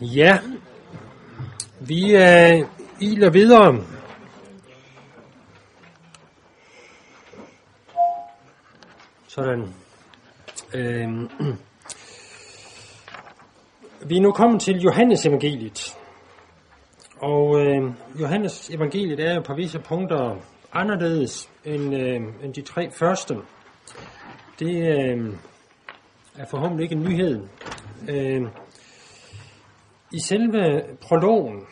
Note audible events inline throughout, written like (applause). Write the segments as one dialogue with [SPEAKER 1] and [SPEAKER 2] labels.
[SPEAKER 1] Ja, vi øh, iler videre. Sådan. Øh, vi er nu kommet til Johannes evangeliet. Og øh, Johannes evangeliet er jo på visse punkter anderledes end, øh, end de tre første. Det øh, er forhåbentlig ikke en nyhed. Øh, I selve prologen,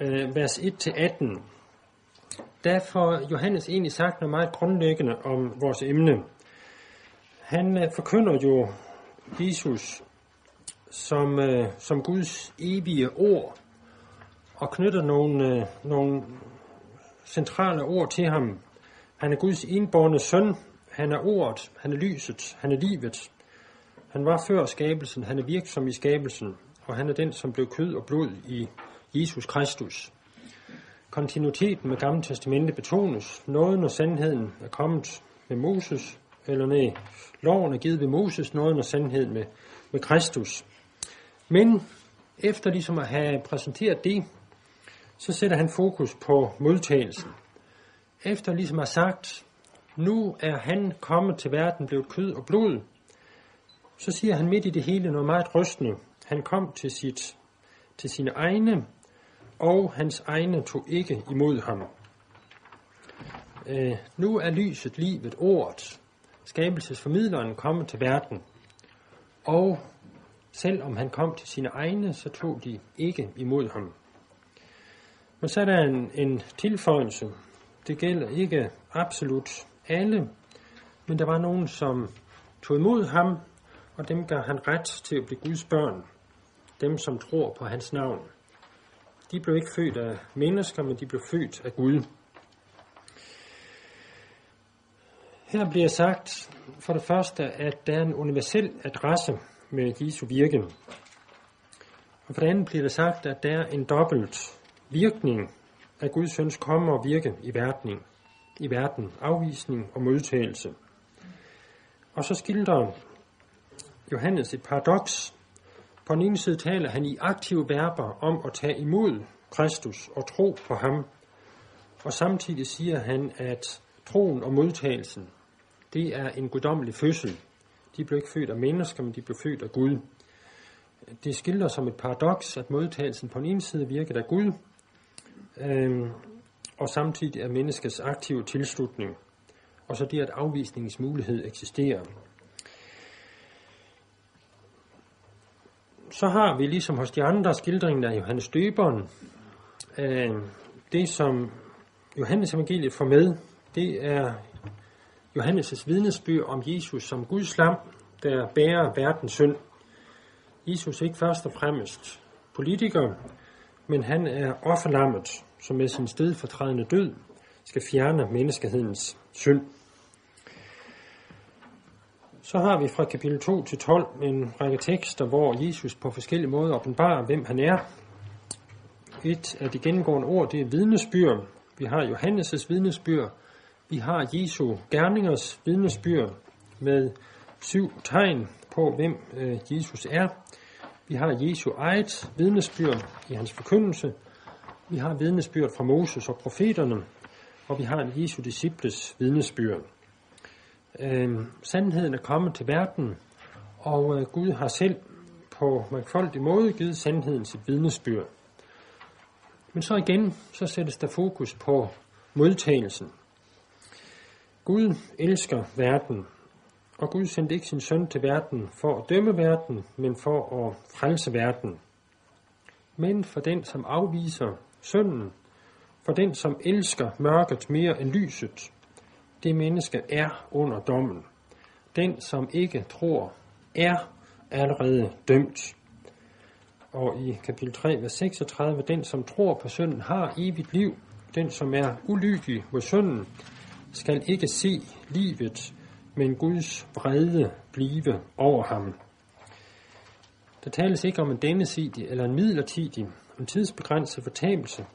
[SPEAKER 1] øh, vers 1-18, der får Johannes egentlig sagt noget meget grundlæggende om vores emne. Han øh, forkynder jo Jesus som, øh, som Guds evige ord, og knytter nogle, øh, nogle centrale ord til ham. Han er Guds enborne søn, han er ordet, han er lyset, han er livet. Han var før skabelsen, han er virksom i skabelsen, og han er den, som blev kød og blod i Jesus Kristus. Kontinuiteten med Gamle Testamente betones. Noget, når sandheden er kommet med Moses, eller nej, loven er givet ved Moses, noget, når sandheden med, med Kristus. Men efter ligesom at have præsenteret det, så sætter han fokus på modtagelsen. Efter ligesom at have sagt, nu er han kommet til verden, blevet kød og blod, så siger han midt i det hele noget meget rystende. Han kom til, sit, til sine egne, og hans egne tog ikke imod ham. Øh, nu er lyset, livet, ordet, skabelsesformidleren kommet til verden. Og selvom han kom til sine egne, så tog de ikke imod ham. Men så er der en, en tilføjelse. Det gælder ikke absolut alle, men der var nogen, som tog imod ham, og dem gav han ret til at blive Guds børn. Dem, som tror på hans navn. De blev ikke født af mennesker, men de blev født af Gud. Her bliver sagt for det første, at der er en universel adresse med Jesu virke. Og for det andet bliver det sagt, at der er en dobbelt virkning af Guds søns komme og virke i verden, i verden, afvisning og modtagelse. Og så skildrer Johannes et paradoks. På den ene side taler han i aktive verber om at tage imod Kristus og tro på ham. Og samtidig siger han, at troen og modtagelsen, det er en guddommelig fødsel. De blev ikke født af mennesker, men de blev født af Gud. Det skildrer som et paradoks, at modtagelsen på den ene side virker af Gud, øh, og samtidig er menneskets aktive tilslutning, og så det, at afvisningsmulighed eksisterer. Så har vi ligesom hos de andre skildringer af Johannes Døberen, øh, det som Johannes evangeliet får med, det er Johannes' vidnesbyrd om Jesus som Guds lam, der bærer verdens synd. Jesus er ikke først og fremmest politiker, men han er offerlammet, som med sin stedfortrædende død skal fjerne menneskehedens synd. Så har vi fra kapitel 2 til 12 en række tekster, hvor Jesus på forskellige måder åbenbarer, hvem han er. Et af de gennemgående ord, det er vidnesbyr. Vi har Johannes' vidnesbyr. Vi har Jesu gerningers vidnesbyr med syv tegn på, hvem øh, Jesus er. Vi har Jesu eget vidnesbyrd i hans forkyndelse. Vi har vidnesbyrd fra Moses og profeterne. Og vi har Jesu disciples vidnesbyrd. Øh, sandheden er kommet til verden, og øh, Gud har selv på mangfoldig måde givet sandheden sit vidnesbyrd. Men så igen, så sættes der fokus på modtagelsen. Gud elsker verden, og Gud sendte ikke sin søn til verden for at dømme verden, men for at frelse verden. Men for den, som afviser sønnen, for den, som elsker mørket mere end lyset, det menneske er under dommen. Den, som ikke tror, er allerede dømt. Og i kapitel 3, vers 36, den, som tror på sønnen, har evigt liv. Den, som er ulydig mod sønnen, skal ikke se livet, men Guds vrede blive over ham. Der tales ikke om en dennesidig eller en midlertidig, en tidsbegrænset fortabelse,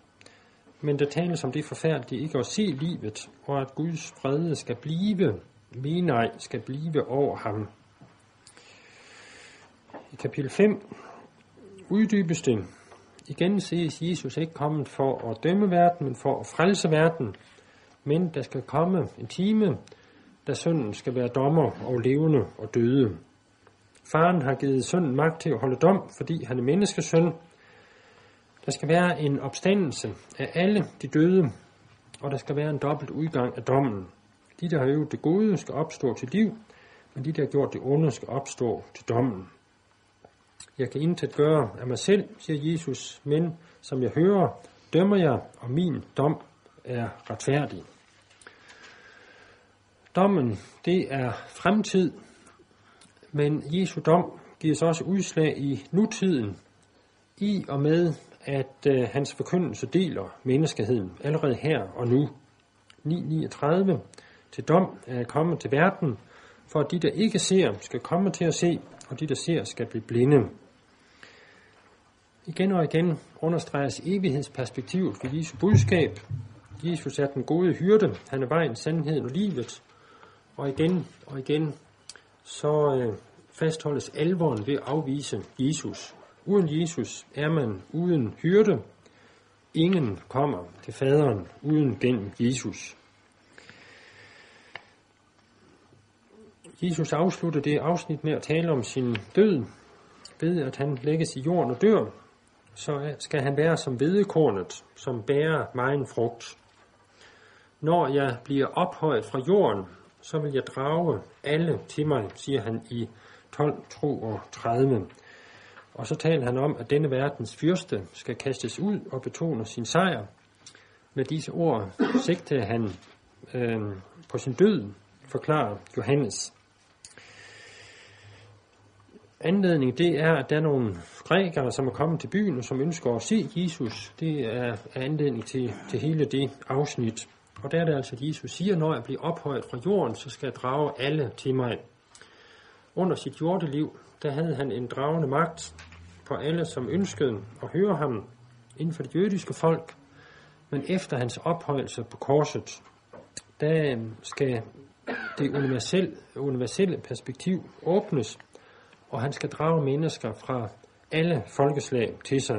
[SPEAKER 1] men der tales om det forfærdelige ikke at se livet, og at Guds fred skal blive, nej, skal blive over ham. I kapitel 5 uddybes det. Igen ses Jesus ikke kommet for at dømme verden, men for at frelse verden. Men der skal komme en time, da sønnen skal være dommer og levende og døde. Faren har givet sønnen magt til at holde dom, fordi han er menneskesøn. Der skal være en opstandelse af alle de døde, og der skal være en dobbelt udgang af dommen. De, der har øvet det gode, skal opstå til liv, men de, der har gjort det onde, skal opstå til dommen. Jeg kan intet gøre af mig selv, siger Jesus, men som jeg hører, dømmer jeg, og min dom er retfærdig. Dommen, det er fremtid, men Jesu dom giver også udslag i nutiden, i og med, at øh, hans forkyndelse deler menneskeheden allerede her og nu. 9.39 til dom er kommet til verden, for at de, der ikke ser, skal komme til at se, og de, der ser, skal blive blinde. Igen og igen understreges evighedsperspektivet ved Jesu budskab. Jesus er den gode hyrde, han er vejen, sandheden og livet. Og igen og igen så øh, fastholdes alvoren ved at afvise Jesus. Uden Jesus er man uden hyrde. Ingen kommer til faderen uden gennem Jesus. Jesus afslutter det afsnit med at tale om sin død, ved at han lægges i jorden og dør, så skal han være som vedekornet, som bærer megen frugt. Når jeg bliver ophøjet fra jorden, så vil jeg drage alle til mig, siger han i 12, 32 og så taler han om, at denne verdens fyrste skal kastes ud og betoner sin sejr. Med disse ord sigtede han øh, på sin død, forklarer Johannes. Anledning det er, at der er nogle grækere, som er kommet til byen og som ønsker at se Jesus. Det er anledning til, til hele det afsnit. Og der er det altså, at Jesus siger, når jeg bliver ophøjet fra jorden, så skal jeg drage alle til mig. Under sit jordeliv, der havde han en dragende magt på alle, som ønskede at høre ham inden for det jødiske folk. Men efter hans ophøjelse på korset, der skal det universelle, universelle perspektiv åbnes, og han skal drage mennesker fra alle folkeslag til sig.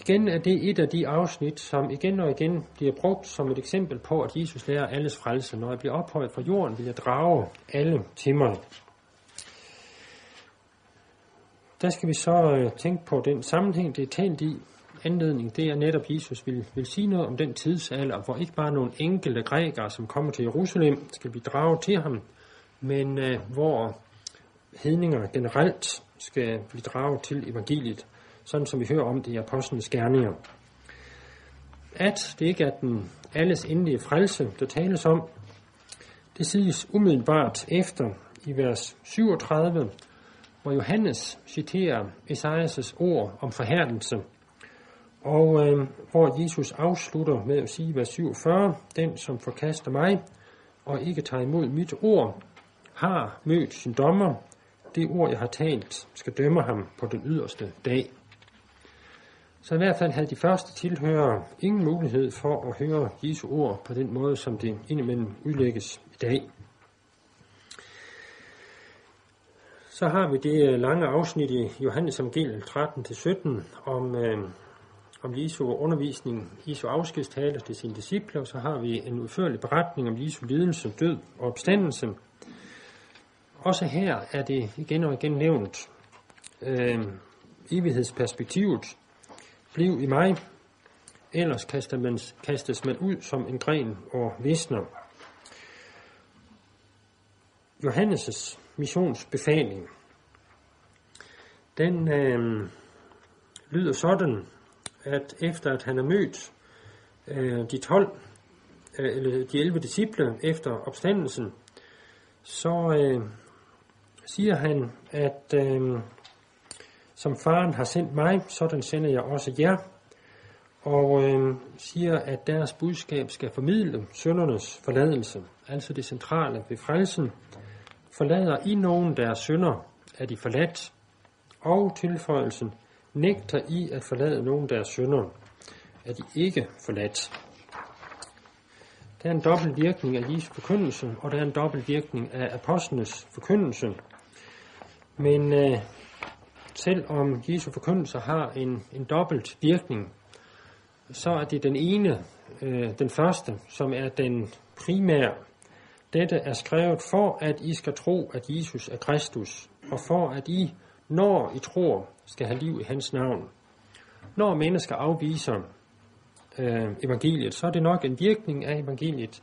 [SPEAKER 1] Igen er det et af de afsnit, som igen og igen bliver brugt som et eksempel på, at Jesus lærer alles frelse. Når jeg bliver ophøjet fra jorden, vil jeg drage alle til mig. Der skal vi så øh, tænke på den sammenhæng, det er talt i. Anledning, det er netop, Jesus vil, vil sige noget om den tidsalder, hvor ikke bare nogle enkelte grækere, som kommer til Jerusalem, skal blive draget til ham, men øh, hvor hedninger generelt skal blive draget til evangeliet sådan som vi hører om det i apostlenes gerninger. At det ikke er den alles endelige frelse, der tales om, det siges umiddelbart efter i vers 37, hvor Johannes citerer Esajas' ord om forhærdelse, og øh, hvor Jesus afslutter med at sige vers 47, den som forkaster mig og ikke tager imod mit ord, har mødt sin dommer. Det ord, jeg har talt, skal dømme ham på den yderste dag. Så i hvert fald havde de første tilhørere ingen mulighed for at høre Jesu ord på den måde, som det indimellem udlægges i dag. Så har vi det øh, lange afsnit i Johannes Evangeliet 13-17 om, øh, om Jesu undervisning, Jesu afskedstale til sine disciple, og så har vi en udførlig beretning om Jesu lidelse, død og opstandelse. Også her er det igen og igen nævnt øh, evighedsperspektivet, Bliv i mig, ellers kastes man, kastes man ud som en gren og visner. Johannes' missionsbefaling, den øh, lyder sådan, at efter at han har mødt øh, de 12, øh, eller de 11 disciple efter opstandelsen, så øh, siger han, at øh, som faren har sendt mig, sådan sender jeg også jer. Og øh, siger, at deres budskab skal formidle søndernes forladelse, altså det centrale ved frelsen. Forlader I nogen deres synder, er de forladt. Og tilføjelsen, nægter I at forlade nogen deres synder, er de ikke forladt. Der er en dobbelt virkning af Jesu forkyndelse, og der er en dobbelt virkning af apostlenes forkyndelse. Men øh, selvom Jesu forkyndelse har en, en dobbelt virkning, så er det den ene, øh, den første, som er den primære. Dette er skrevet for, at I skal tro, at Jesus er Kristus, og for at I, når I tror, skal have liv i hans navn. Når mennesker afviser øh, evangeliet, så er det nok en virkning af evangeliet,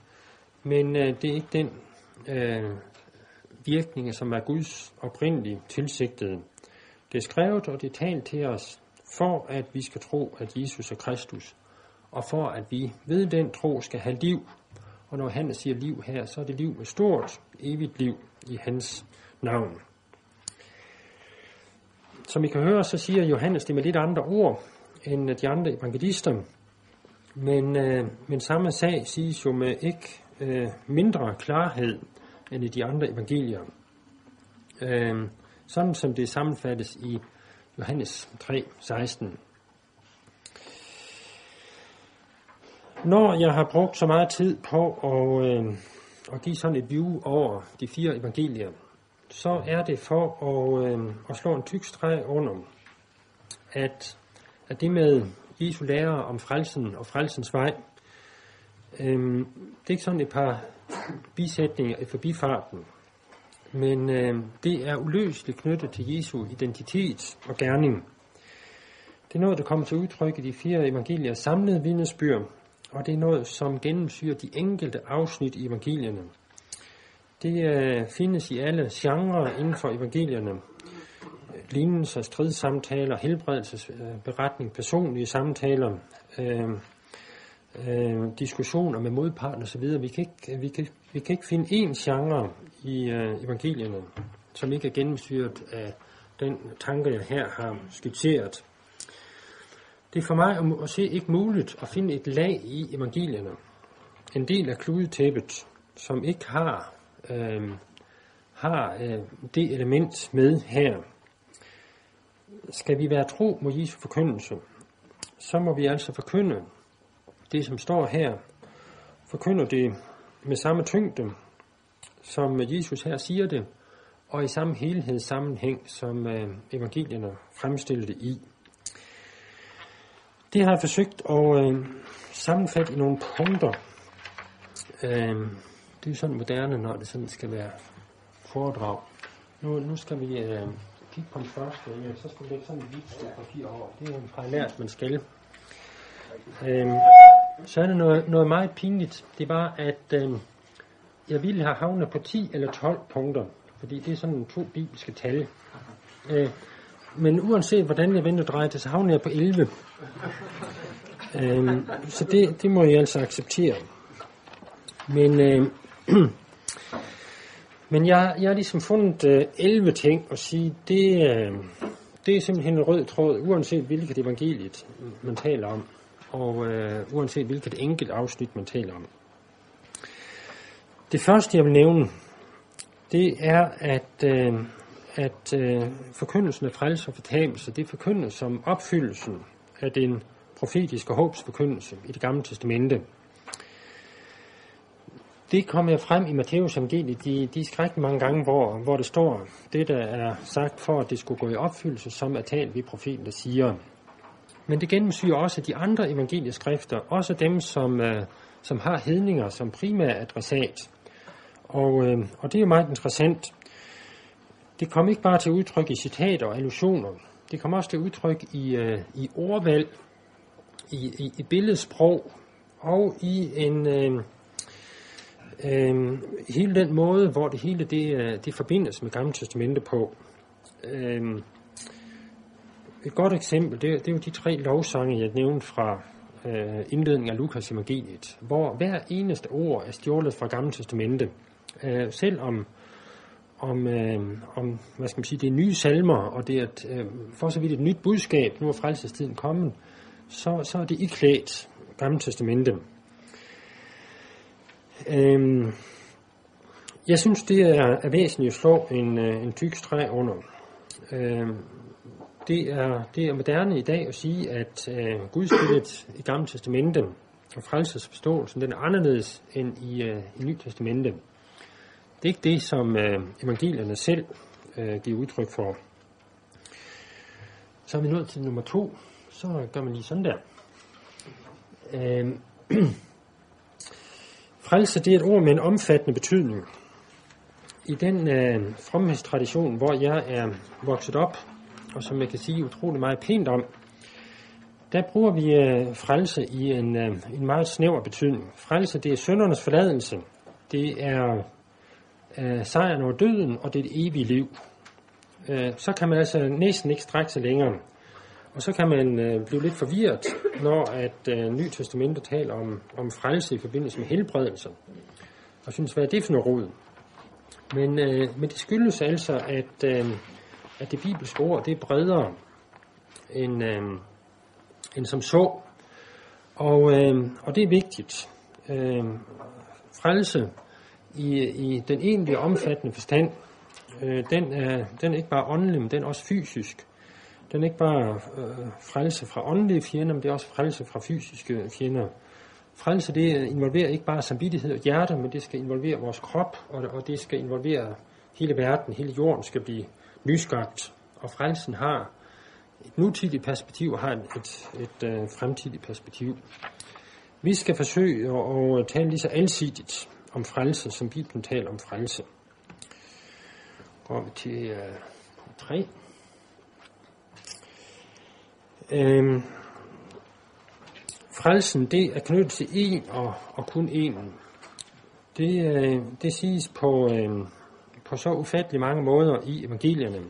[SPEAKER 1] men øh, det er ikke den øh, virkning, som er Guds oprindelige tilsigtede. Det er skrevet, og det er talt til os, for at vi skal tro, at Jesus er Kristus, og for at vi ved den tro skal have liv. Og når han siger liv her, så er det liv med stort, evigt liv i hans navn. Som I kan høre, så siger Johannes det med lidt andre ord end de andre evangelister. Men, øh, men samme sag siges jo med ikke øh, mindre klarhed end i de andre evangelier. Øh, sådan som det sammenfattes i Johannes 3, 16. Når jeg har brugt så meget tid på at, øh, at give sådan et view over de fire evangelier, så er det for at, øh, at slå en tyk streg under, at, at det med Jesu lære om frelsen og frelsens vej, øh, det er ikke sådan et par bisætninger i forbifarten, men øh, det er uløseligt knyttet til Jesu identitet og gerning. Det er noget, der kommer til udtryk i de fire evangelier samlede vidnesbyrd, og det er noget, som gennemsyrer de enkelte afsnit i evangelierne. Det øh, findes i alle genrer inden for evangelierne. Lignelser, stridssamtaler, helbredelsesberetning, personlige samtaler, øh, øh, diskussioner med modparten osv. Vi kan, ikke, vi, kan, vi kan ikke finde én genre i øh, evangelierne, som ikke er gennemsyret af den tanke, jeg her har skitseret. Det er for mig at se ikke muligt at finde et lag i evangelierne. En del af kludetæppet, som ikke har, øh, har øh, det element med her. Skal vi være tro mod Jesu forkyndelse, så må vi altså forkynde det, som står her. Forkynde det med samme tyngde, som Jesus her siger det, og i samme helhedssammenhæng, som øh, evangelierne fremstiller det i. Det har jeg forsøgt at øh, sammenfatte i nogle punkter. Øh, det er sådan moderne, når det sådan skal være foredrag. Nu, nu skal vi øh, kigge på den første. Ja, så skal vi lægge sådan et hvidt stykke papir over. Det er jo har lært, man skal. Øh, så er det noget, noget meget pinligt. Det er bare, at øh, jeg ville have havnet på 10 eller 12 punkter. Fordi det er sådan to bibelske tal. Øh, men uanset hvordan jeg vender drejer det, så havner jeg på 11. Øhm, så det, det må jeg altså acceptere. Men, øh, (clears throat) men jeg, jeg har ligesom fundet øh, 11 ting at sige, det, øh, det er simpelthen en rød tråd, uanset hvilket evangeliet man taler om, og øh, uanset hvilket enkelt afsnit man taler om. Det første, jeg vil nævne, det er, at øh, at øh, forkyndelsen af frelse og fortabelse, det forkyndes som opfyldelsen af den profetiske håbsforkyndelse i det gamle testamente. Det kommer jeg frem i Matteus evangeliet de, de skræk mange gange, hvor, hvor det står, det der er sagt for, at det skulle gå i opfyldelse, som er talt ved profeten, der siger. Men det gennemsyrer også de andre evangelieskrifter, også dem, som, øh, som har hedninger som primær adressat. Og, øh, og det er jo meget interessant, det kom ikke bare til udtryk i citater og allusioner. Det kom også til udtryk i, øh, i ordvalg, i, i, i billedsprog og i en øh, øh, hele den måde, hvor det hele det, øh, det forbindes med Gamle Testamente på. Øh, et godt eksempel, det, det er jo de tre lovsange, jeg nævnte fra øh, indledningen af Lukas evangeliet, hvor hver eneste ord er stjålet fra Gamle Testamente. Øh, selvom om, øh, om hvad skal man sige, det er nye salmer, og det er et, øh, for så vidt et nyt budskab, nu er frelsestiden kommet, så, så er det iklædt Gamle Testamente. Øh, jeg synes, det er, er væsentligt at slå en, øh, en tyk streg under. Øh, det, er, det er moderne i dag at sige, at øh, Gudsbilledet i Gamle Testamente og frelsesforståelsen, den er anderledes end i, øh, i Nye Testamente. Det er ikke det, som øh, evangelierne selv øh, giver udtryk for. Så er vi nået til nummer to. Så gør man lige sådan der. Øh, (clears throat) frelse, det er et ord med en omfattende betydning. I den øh, fromhedstradition, hvor jeg er vokset op, og som jeg kan sige utrolig meget pænt om, der bruger vi øh, frelse i en, øh, en meget snæver betydning. Frelse, det er søndernes forladelse. Det er øh, sejren over døden, og det evige liv. Øh, så kan man altså næsten ikke strække sig længere. Og så kan man øh, blive lidt forvirret, når at øh, Ny Testamentet taler om, om frelse i forbindelse med helbredelse. Og synes, hvad er det for noget råd? Men, øh, men det skyldes altså, at, øh, at det bibelske ord, det er bredere end, øh, end som så. Og, øh, og det er vigtigt. Øh, frelse i, i den egentlige omfattende forstand, øh, den, er, den er ikke bare åndelig, men den er også fysisk. Den er ikke bare øh, frelse fra åndelige fjender, men det er også frelse fra fysiske fjender. Frelse det involverer ikke bare samvittighed og hjerte, men det skal involvere vores krop, og, og det skal involvere hele verden, hele jorden skal blive nyskabt. Og frelsen har et nutidigt perspektiv og har et, et, et øh, fremtidigt perspektiv. Vi skal forsøge at, at tale lige så alsidigt om frelse, som Bibelen taler om frelse. Går vi til øh, punkt 3. Øhm, frelsen, det er knyttet til en og, og kun en. Det, øh, det siges på, øh, på så ufattelig mange måder i evangelierne,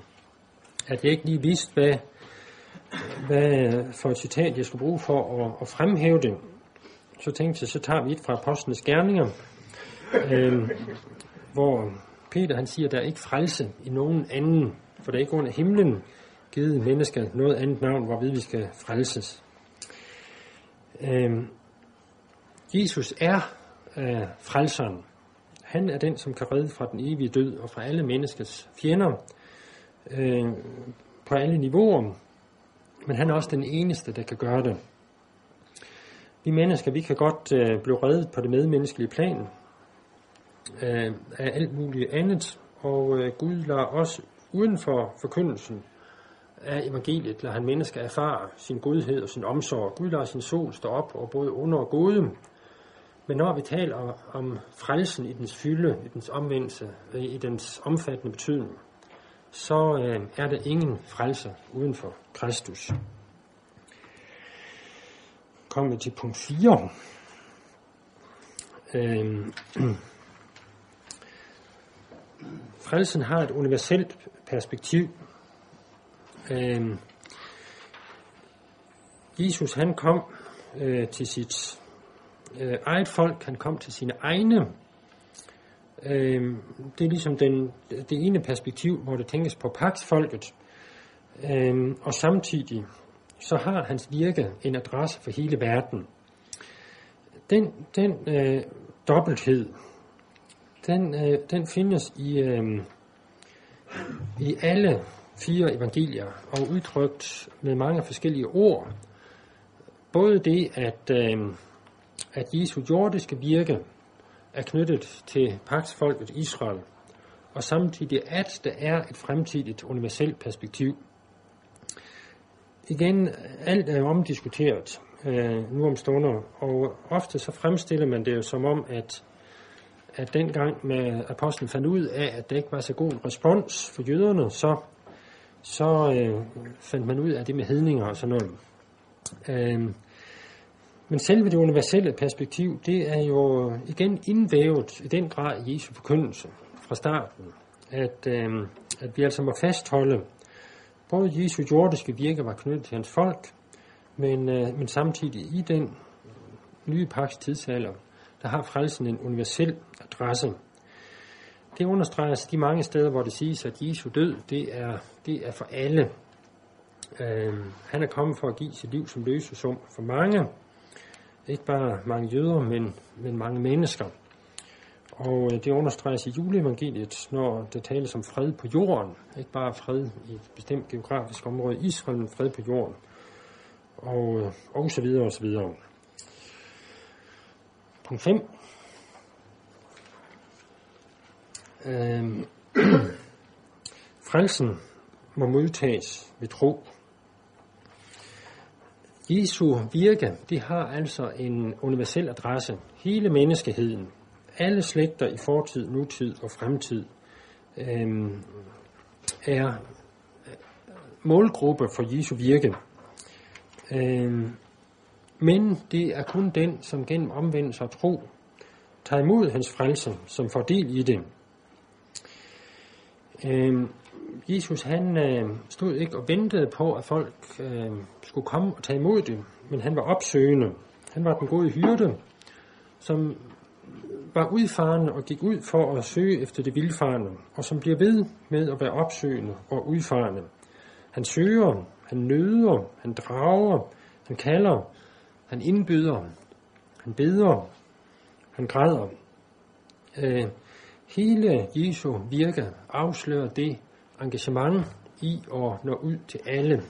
[SPEAKER 1] at jeg ikke lige vidste, hvad, hvad for et citat jeg skulle bruge for at, at fremhæve det. Så tænkte jeg, så tager vi et fra Apostlenes Gerninger, øh, hvor Peter han siger, at der er ikke frelse i nogen anden, for der er ikke under himlen givet mennesker noget andet navn, hvorved vi skal frelses. Øh, Jesus er øh, frelseren. Han er den, som kan redde fra den evige død og fra alle menneskets fjender øh, på alle niveauer. Men han er også den eneste, der kan gøre det. Vi mennesker, vi kan godt øh, blive reddet på det medmenneskelige plan øh, af alt muligt andet, og øh, Gud lader os uden for forkyndelsen af evangeliet, lader han mennesker erfare sin godhed og sin omsorg. Gud lader sin sol stå op og både under og gode. Men når vi taler om frelsen i dens fylde, i dens omvendelse, øh, i dens omfattende betydning, så øh, er der ingen frelser uden for Kristus. Kommer vi til punkt 4. Øh, (clears throat) frelsen har et universelt perspektiv. Øh, Jesus han kom øh, til sit øh, eget folk, han kom til sine egne. Øh, det er ligesom den, det ene perspektiv, hvor det tænkes på paksfolket. Øh, og samtidig så har hans virke en adresse for hele verden. Den, den øh, dobbelthed, den, øh, den findes i, øh, i alle fire evangelier og udtrykt med mange forskellige ord. Både det, at, øh, at Jesu jordiske virke er knyttet til paksfolket Israel, og samtidig at der er et fremtidigt universelt perspektiv. Igen, alt er omdiskuteret øh, nu om stunder, og ofte så fremstiller man det jo som om, at at dengang med apostlen fandt ud af, at det ikke var så god en respons for jøderne, så, så øh, fandt man ud af det med hedninger og sådan noget. Øh, men selve det universelle perspektiv, det er jo igen indvævet i den grad i Jesu forkyndelse fra starten, at, øh, at vi altså må fastholde, både Jesu jordiske virke var knyttet til hans folk, men, øh, men samtidig i den nye paks tidsalder, der har frelsen en universel adresse. Det understreges de mange steder, hvor det siges, at Jesu død, det er, det er for alle. Øh, han er kommet for at give sit liv som løsesum for mange. Ikke bare mange jøder, men, men mange mennesker. Og øh, det understreges i juleevangeliet, når det tales om fred på jorden. Ikke bare fred i et bestemt geografisk område i Israel, men fred på jorden. Og, øh, og så videre og så videre. Punkt 5. Øhm, (clears throat) frelsen må modtages ved tro. Jesu virke, det har altså en universel adresse. Hele menneskeheden, alle slægter i fortid, nutid og fremtid, øhm, øh, er målgruppe for Jesu virke. Øh, men det er kun den, som gennem omvendelse og tro tager imod hans frelse, som får del i det. Øh, Jesus han øh, stod ikke og ventede på, at folk øh, skulle komme og tage imod det, men han var opsøgende. Han var den gode hyrde, som var udfarende og gik ud for at søge efter det vildfarende, og som bliver ved med at være opsøgende og udfarende. Han søger, han nøder, han drager, han kalder, han indbyder, han beder, han græder. Øh, hele Jesu virke afslører det engagement i at nå ud til alle.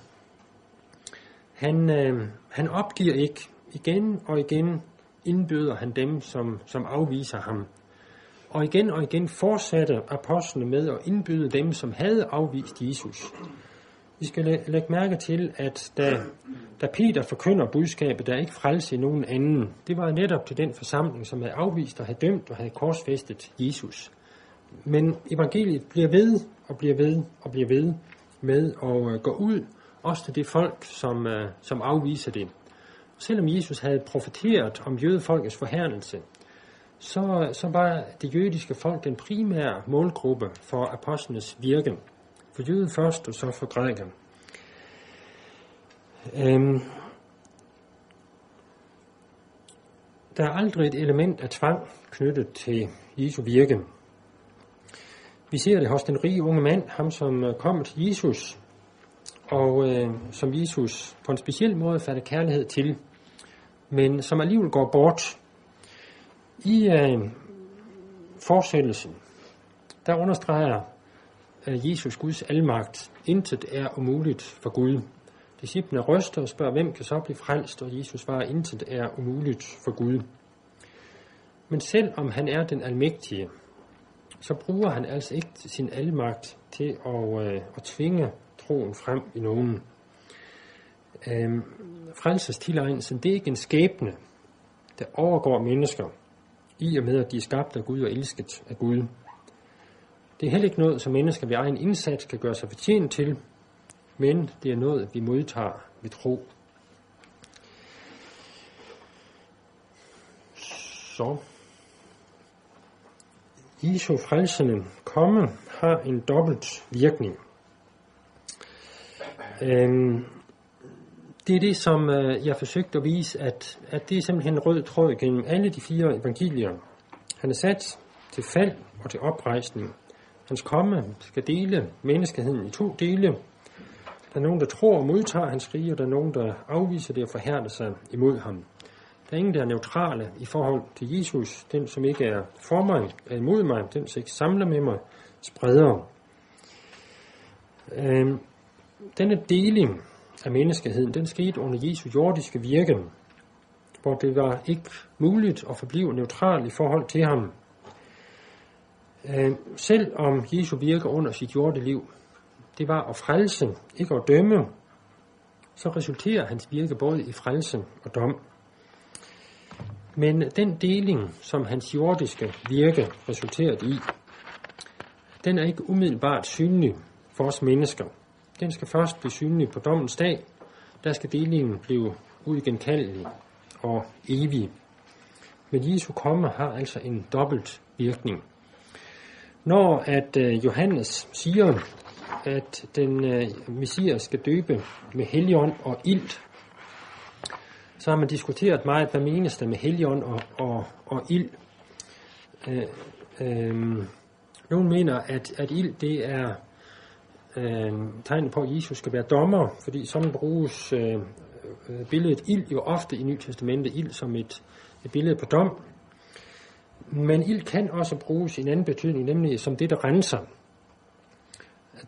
[SPEAKER 1] Han, øh, han opgiver ikke. Igen og igen indbyder han dem, som, som afviser ham. Og igen og igen fortsatte apostlene med at indbyde dem, som havde afvist Jesus. Vi skal lægge mærke til, at da, da Peter forkynder budskabet, der er ikke frelse i nogen anden, det var netop til den forsamling, som havde afvist og havde dømt og havde korsfæstet Jesus. Men evangeliet bliver ved og bliver ved og bliver ved med at øh, gå ud, også til det folk, som, øh, som afviser det. Selvom Jesus havde profeteret om jødefolkets forhærdelse, så, så var det jødiske folk den primære målgruppe for apostlenes virke. For jøden først, og så for grækeren. Øhm, der er aldrig et element af tvang knyttet til Jesu virke. Vi ser det hos den rige unge mand, ham som kom til Jesus, og øh, som Jesus på en speciel måde fatter kærlighed til, men som alligevel går bort. I øh, fortsættelsen, der understreger af Jesus Guds almagt. Intet er umuligt for Gud. Disciplene ryster og spørger, hvem kan så blive frelst, og Jesus svarer, intet er umuligt for Gud. Men selvom han er den almægtige, så bruger han altså ikke sin almagt til at, øh, at tvinge troen frem i nogen. Øh, frelses tilegnelsen, det er ikke en skæbne, der overgår mennesker, i og med at de er skabt af Gud og elsket af Gud. Det er heller ikke noget, som mennesker ved egen indsats kan gøre sig fortjent til, men det er noget, vi modtager ved tro. Så Jesu frelsende komme har en dobbelt virkning. Øhm, det er det, som øh, jeg forsøgte at vise, at, at det er simpelthen en rød tråd gennem alle de fire evangelier. Han er sat til fald og til oprejsning. Hans komme skal dele menneskeheden i to dele. Der er nogen, der tror og modtager hans rige, og der er nogen, der afviser det og forhærder sig imod ham. Der er ingen, der er neutrale i forhold til Jesus. Den, som ikke er for mig, er imod mig. Den, som ikke samler med mig, spreder. Øhm, denne deling af menneskeheden, den skete under Jesu jordiske virke, hvor det var ikke muligt at forblive neutral i forhold til ham øh, selv om Jesu virke under sit jordeliv, det var at frelse, ikke at dømme, så resulterer hans virke både i frelse og dom. Men den deling, som hans jordiske virke resulterede i, den er ikke umiddelbart synlig for os mennesker. Den skal først blive synlig på dommens dag. Der skal delingen blive uigenkaldelig og evig. Men Jesu komme har altså en dobbelt virkning. Når at øh, Johannes siger, at den øh, messias skal døbe med helion og ilt, så har man diskuteret meget, hvad menes der med helion og, og, og ild. Øh, øh, nogen mener, at, at ild det er øh, tegnet på, at Jesus skal være dommer, fordi sådan bruges øh, øh billedet ild jo ofte i Nyt Testamentet, ild som et, et billede på dom. Men ild kan også bruges i en anden betydning, nemlig som det, der renser.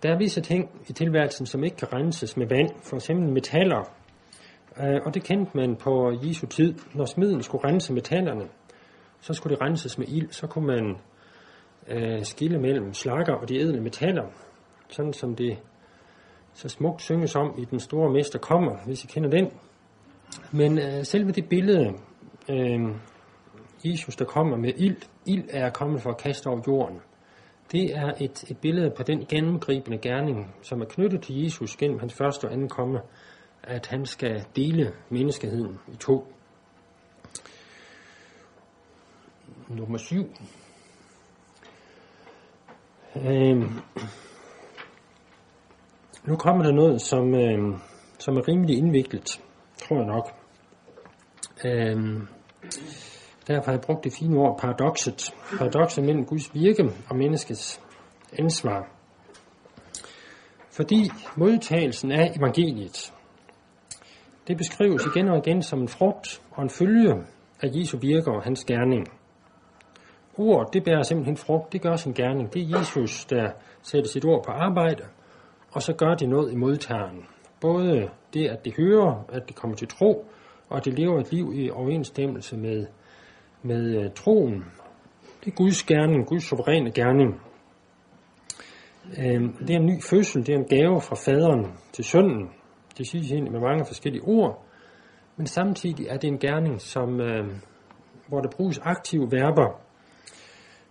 [SPEAKER 1] Der er visse ting i tilværelsen, som ikke kan renses med vand, for eksempel metaller, øh, og det kendte man på Jesu tid. Når smeden skulle rense metallerne, så skulle det renses med ild. Så kunne man øh, skille mellem slakker og de edle metaller. sådan som det så smukt synges om i Den Store Mester kommer, hvis I kender den. Men øh, selve det billede, øh, Jesus der kommer med ild, ild er kommet for at kaste over jorden, det er et, et billede på den gennemgribende gerning, som er knyttet til Jesus gennem hans første og anden komme, at han skal dele menneskeheden i to. Nummer syv. Øhm, nu kommer der noget, som, øhm, som er rimelig indviklet, tror jeg nok. Øhm, derfor har jeg brugt det fine ord paradokset. Paradokset mellem Guds virke og menneskets ansvar. Fordi modtagelsen af evangeliet, det beskrives igen og igen som en frugt og en følge af Jesu virke og hans gerning. Ord, det bærer simpelthen frugt, det gør sin gerning. Det er Jesus, der sætter sit ord på arbejde, og så gør det noget i modtageren. Både det, at det hører, at det kommer til tro, og at det lever et liv i overensstemmelse med, med øh, troen. Det er Guds gerning, Guds suveræne gerning. Uh, det er en ny fødsel, det er en gave fra faderen til sønnen. Det siges egentlig med mange forskellige ord, men samtidig er det en gerning, som, uh, hvor der bruges aktive verber,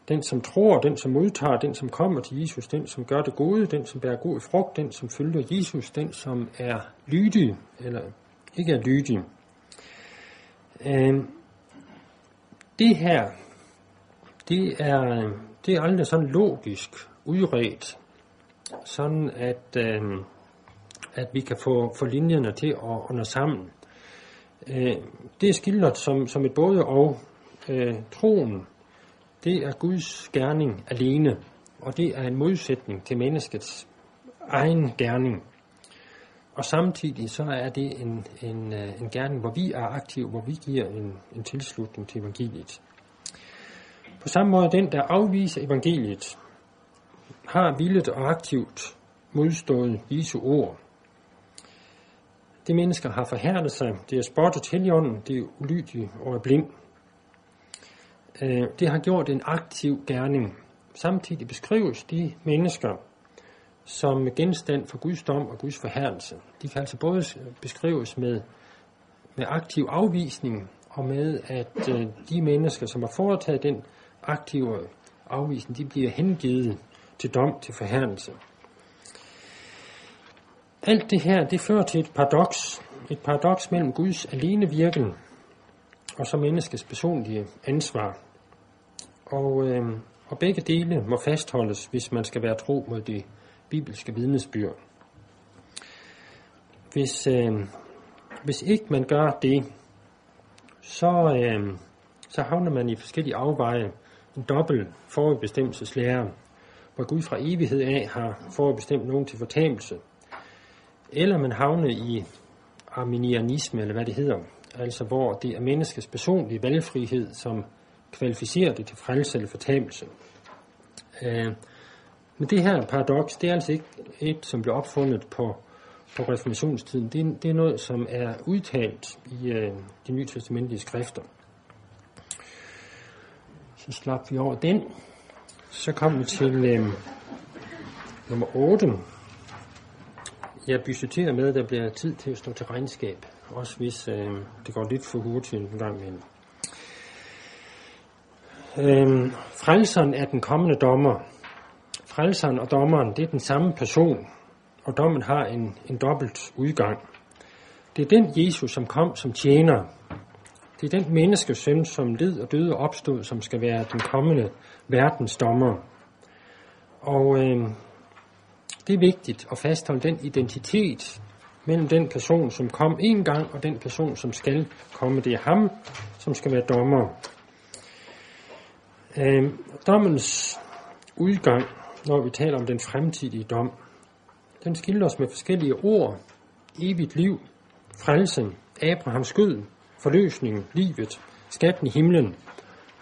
[SPEAKER 1] den, som tror, den, som modtager, den, som kommer til Jesus, den, som gør det gode, den, som bærer god frugt, den, som følger Jesus, den, som er lydig, eller ikke er lydig. Øh, det her, det er, det er aldrig sådan logisk udredt, sådan at, øh, at vi kan få, få linjerne til at nå sammen. Øh, det er skildret som, som et både og. Øh, troen det er Guds gerning alene, og det er en modsætning til menneskets egen gerning. Og samtidig så er det en, en, øh, en gerning, hvor vi er aktive, hvor vi giver en, en tilslutning til evangeliet. På samme måde, den, der afviser evangeliet, har villet og aktivt modstået Jesu ord. De mennesker har forhærdet sig, det er spottet heligånden, det er ulydige og er blind. Øh, det har gjort en aktiv gerning. Samtidig beskrives de mennesker som genstand for Guds dom og Guds forherrelse. De kan altså både beskrives med, med aktiv afvisning og med, at øh, de mennesker, som har foretaget den aktive afvisning, de bliver hengivet til dom, til forherrelse. Alt det her, det fører til et paradoks. Et paradoks mellem Guds alene virken og så menneskets personlige ansvar. Og, øh, og begge dele må fastholdes, hvis man skal være tro mod det bibelske vidnesbyrd. Hvis, øh, hvis ikke man gør det, så, øh, så havner man i forskellige afveje en dobbelt forudbestemmelseslære, hvor Gud fra evighed af har forudbestemt nogen til fortabelse. Eller man havner i arminianisme, eller hvad det hedder, altså hvor det er menneskets personlige valgfrihed, som kvalificerer det til frelse eller fortabelse. Øh, men det her paradoks, det er altså ikke et, som blev opfundet på, på reformationstiden. Det er, det er noget, som er udtalt i øh, de nye testamentlige skrifter. Så slap vi over den. Så kom vi til øh, nummer 8. Jeg budgeterer med, at der bliver tid til at stå til regnskab. Også hvis øh, det går lidt for hurtigt en gang imellem. Øh, frelseren er den kommende dommer. Frelseren og dommeren, det er den samme person, og dommen har en, en dobbelt udgang. Det er den Jesus, som kom som tjener. Det er den menneskesøn, som led og døde og opstod, som skal være den kommende verdens dommer. Og øh, det er vigtigt at fastholde den identitet mellem den person, som kom en gang, og den person, som skal komme. Det er ham, som skal være dommer. Øh, dommens udgang, når vi taler om den fremtidige dom, den skildres med forskellige ord. Evigt liv, frelsen, Abrahams skød, forløsningen, livet, skatten i himlen,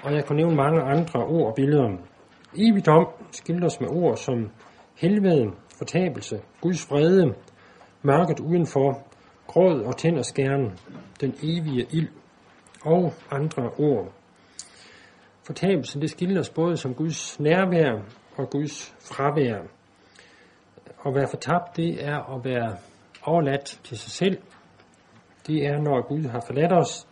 [SPEAKER 1] og jeg kunne nævne mange andre ord og billeder. Evig dom skildres med ord som helvede, fortabelse, Guds vrede, mørket udenfor, gråd og tænd og den evige ild og andre ord. Fortabelsen det skildres både som Guds nærvær og Guds fravær. At være fortabt, det er at være overladt til sig selv. Det er, når Gud har forladt os.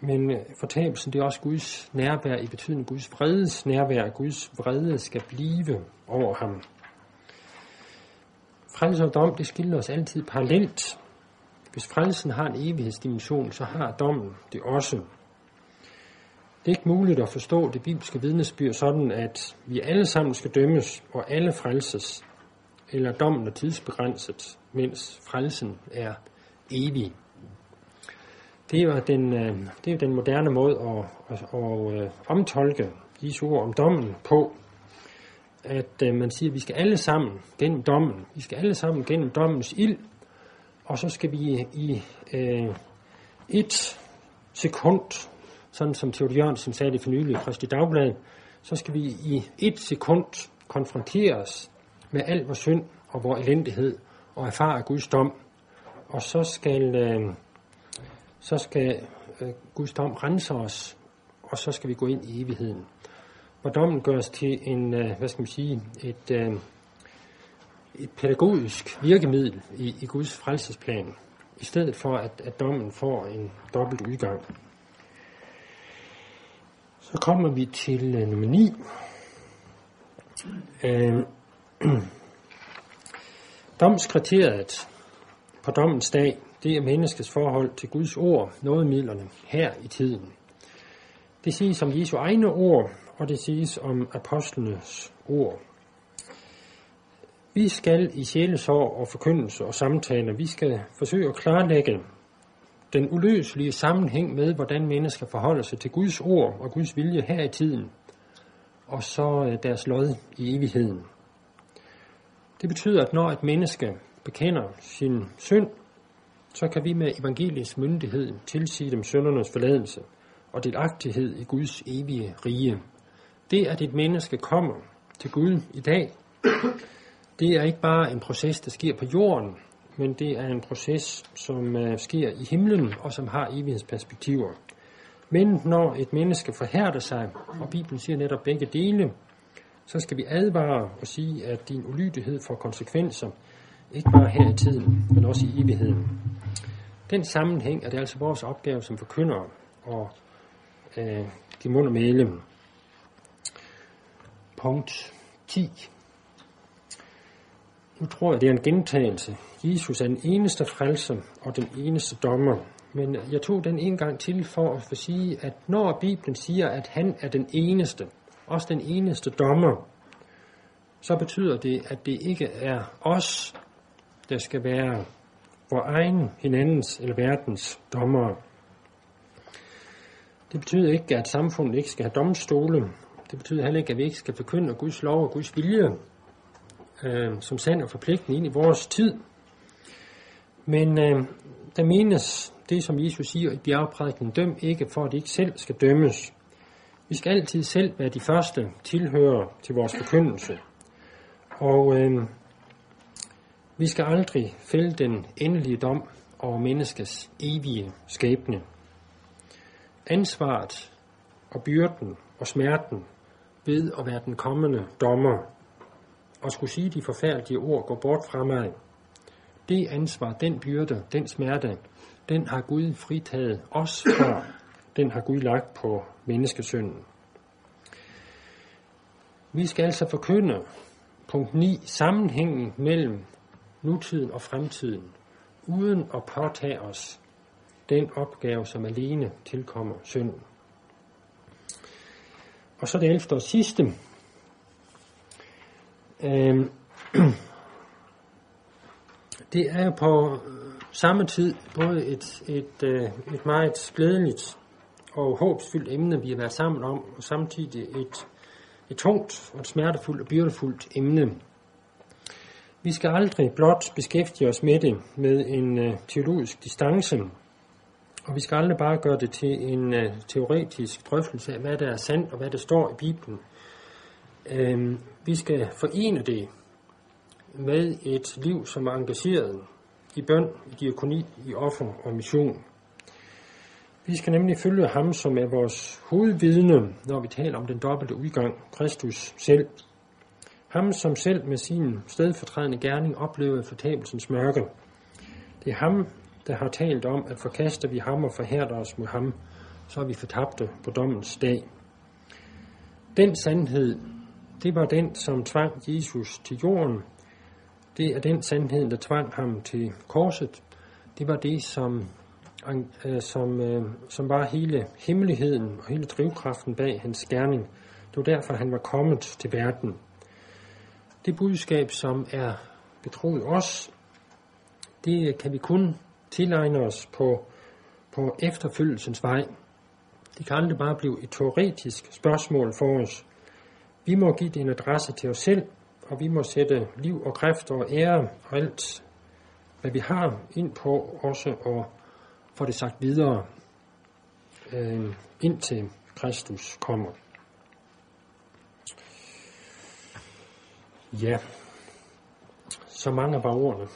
[SPEAKER 1] Men fortabelsen, det er også Guds nærvær i betydning Guds vredes nærvær. Guds vrede skal blive over ham. Frelse og dom, det skiller os altid parallelt. Hvis frelsen har en evighedsdimension, så har dommen det også. Det er ikke muligt at forstå det bibelske vidnesbyrd sådan, at vi alle sammen skal dømmes, og alle frelses, eller dommen er tidsbegrænset, mens frelsen er evig. Det er den, øh, det er den moderne måde at, at, at, øh, omtolke Jesu ord om dommen på, at øh, man siger, at vi skal alle sammen gennem dommen, vi skal alle sammen gennem dommens ild, og så skal vi i øh, et sekund sådan som Theodor Jørgensen sagde det for nylig i Kristi Dagblad, så skal vi i et sekund konfronteres med al vores synd og vores elendighed og erfare Guds dom. Og så skal, øh, så skal øh, Guds dom rense os, og så skal vi gå ind i evigheden. Hvor dommen gøres til en, øh, hvad skal man sige, et, øh, et pædagogisk virkemiddel i, i Guds frelsesplan, i stedet for at, at dommen får en dobbelt udgang. Så kommer vi til uh, nummer 9. Uh, øh, (clears throat) domskriteriet på dommens dag, det er menneskets forhold til Guds ord, nådemidlerne her i tiden. Det siges om Jesu egne ord, og det siges om apostlenes ord. Vi skal i sjælesorg og forkyndelse og samtaler, vi skal forsøge at klarlægge, den uløselige sammenhæng med, hvordan mennesker forholder sig til Guds ord og Guds vilje her i tiden, og så øh, deres lod i evigheden. Det betyder, at når et menneske bekender sin synd, så kan vi med evangeliets myndighed tilsige dem søndernes forladelse og delagtighed i Guds evige rige. Det, at et menneske kommer til Gud i dag, det er ikke bare en proces, der sker på jorden, men det er en proces, som øh, sker i himlen og som har evighedsperspektiver. Men når et menneske forhærder sig, og Bibelen siger netop begge dele, så skal vi advare og sige, at din ulydighed får konsekvenser, ikke bare her i tiden, men også i evigheden. Den sammenhæng er det altså vores opgave som forkyndere at øh, give mund og male. Punkt 10. Nu tror jeg, det er en gentagelse. Jesus er den eneste frelser og den eneste dommer. Men jeg tog den en gang til for at sige, at når Bibelen siger, at han er den eneste, også den eneste dommer, så betyder det, at det ikke er os, der skal være vores egen, hinandens eller verdens dommer. Det betyder ikke, at samfundet ikke skal have domstole. Det betyder heller ikke, at vi ikke skal forkynde Guds lov og Guds vilje øh, som sand og forpligtende ind i vores tid. Men øh, der menes det, som Jesus siger i bjergprædiken, døm ikke, for at de ikke selv skal dømmes. Vi skal altid selv være de første tilhører til vores forkyndelse. Og øh, vi skal aldrig fælde den endelige dom over menneskets evige skæbne. Ansvaret og byrden og smerten ved at være den kommende dommer og skulle sige de forfærdelige ord går bort fra mig. Det ansvar, den byrde, den smerte, den har Gud fritaget os for. Den har Gud lagt på menneskesønnen. Vi skal altså forkynde, punkt 9, sammenhængen mellem nutiden og fremtiden, uden at påtage os den opgave, som alene tilkommer synden. Og så det 11. og sidste, Øh, (clears throat) det er på øh, samme tid både et, et, øh, et meget glædeligt og håbsfyldt emne, vi har været sammen om, og samtidig et, et tungt og et smertefuldt og byrdefuldt emne. Vi skal aldrig blot beskæftige os med det med en øh, teologisk distance, og vi skal aldrig bare gøre det til en øh, teoretisk drøftelse af, hvad der er sandt og hvad der står i Bibelen. Øh, vi skal forene det med et liv, som er engageret i bøn, i diakoni, i offer og mission. Vi skal nemlig følge ham, som er vores hovedvidne, når vi taler om den dobbelte udgang, Kristus selv. Ham, som selv med sin stedfortrædende gerning oplevede fortabelsens mørke. Det er ham, der har talt om, at forkaster vi ham og forhærder os mod ham, så er vi fortabte på dommens dag. Den sandhed, det var den, som tvang Jesus til jorden. Det er den sandhed, der tvang ham til korset. Det var det, som, øh, som, øh, som var hele hemmeligheden og hele drivkraften bag hans gerning. Det var derfor, han var kommet til verden. Det budskab, som er betroet os, det kan vi kun tilegne os på, på efterfølgelsens vej. Det kan aldrig bare blive et teoretisk spørgsmål for os. Vi må give din adresse til os selv, og vi må sætte liv og kræfter og ære og alt, hvad vi har, ind på også og få det sagt videre, øh, indtil Kristus kommer. Ja, så mange var ordene.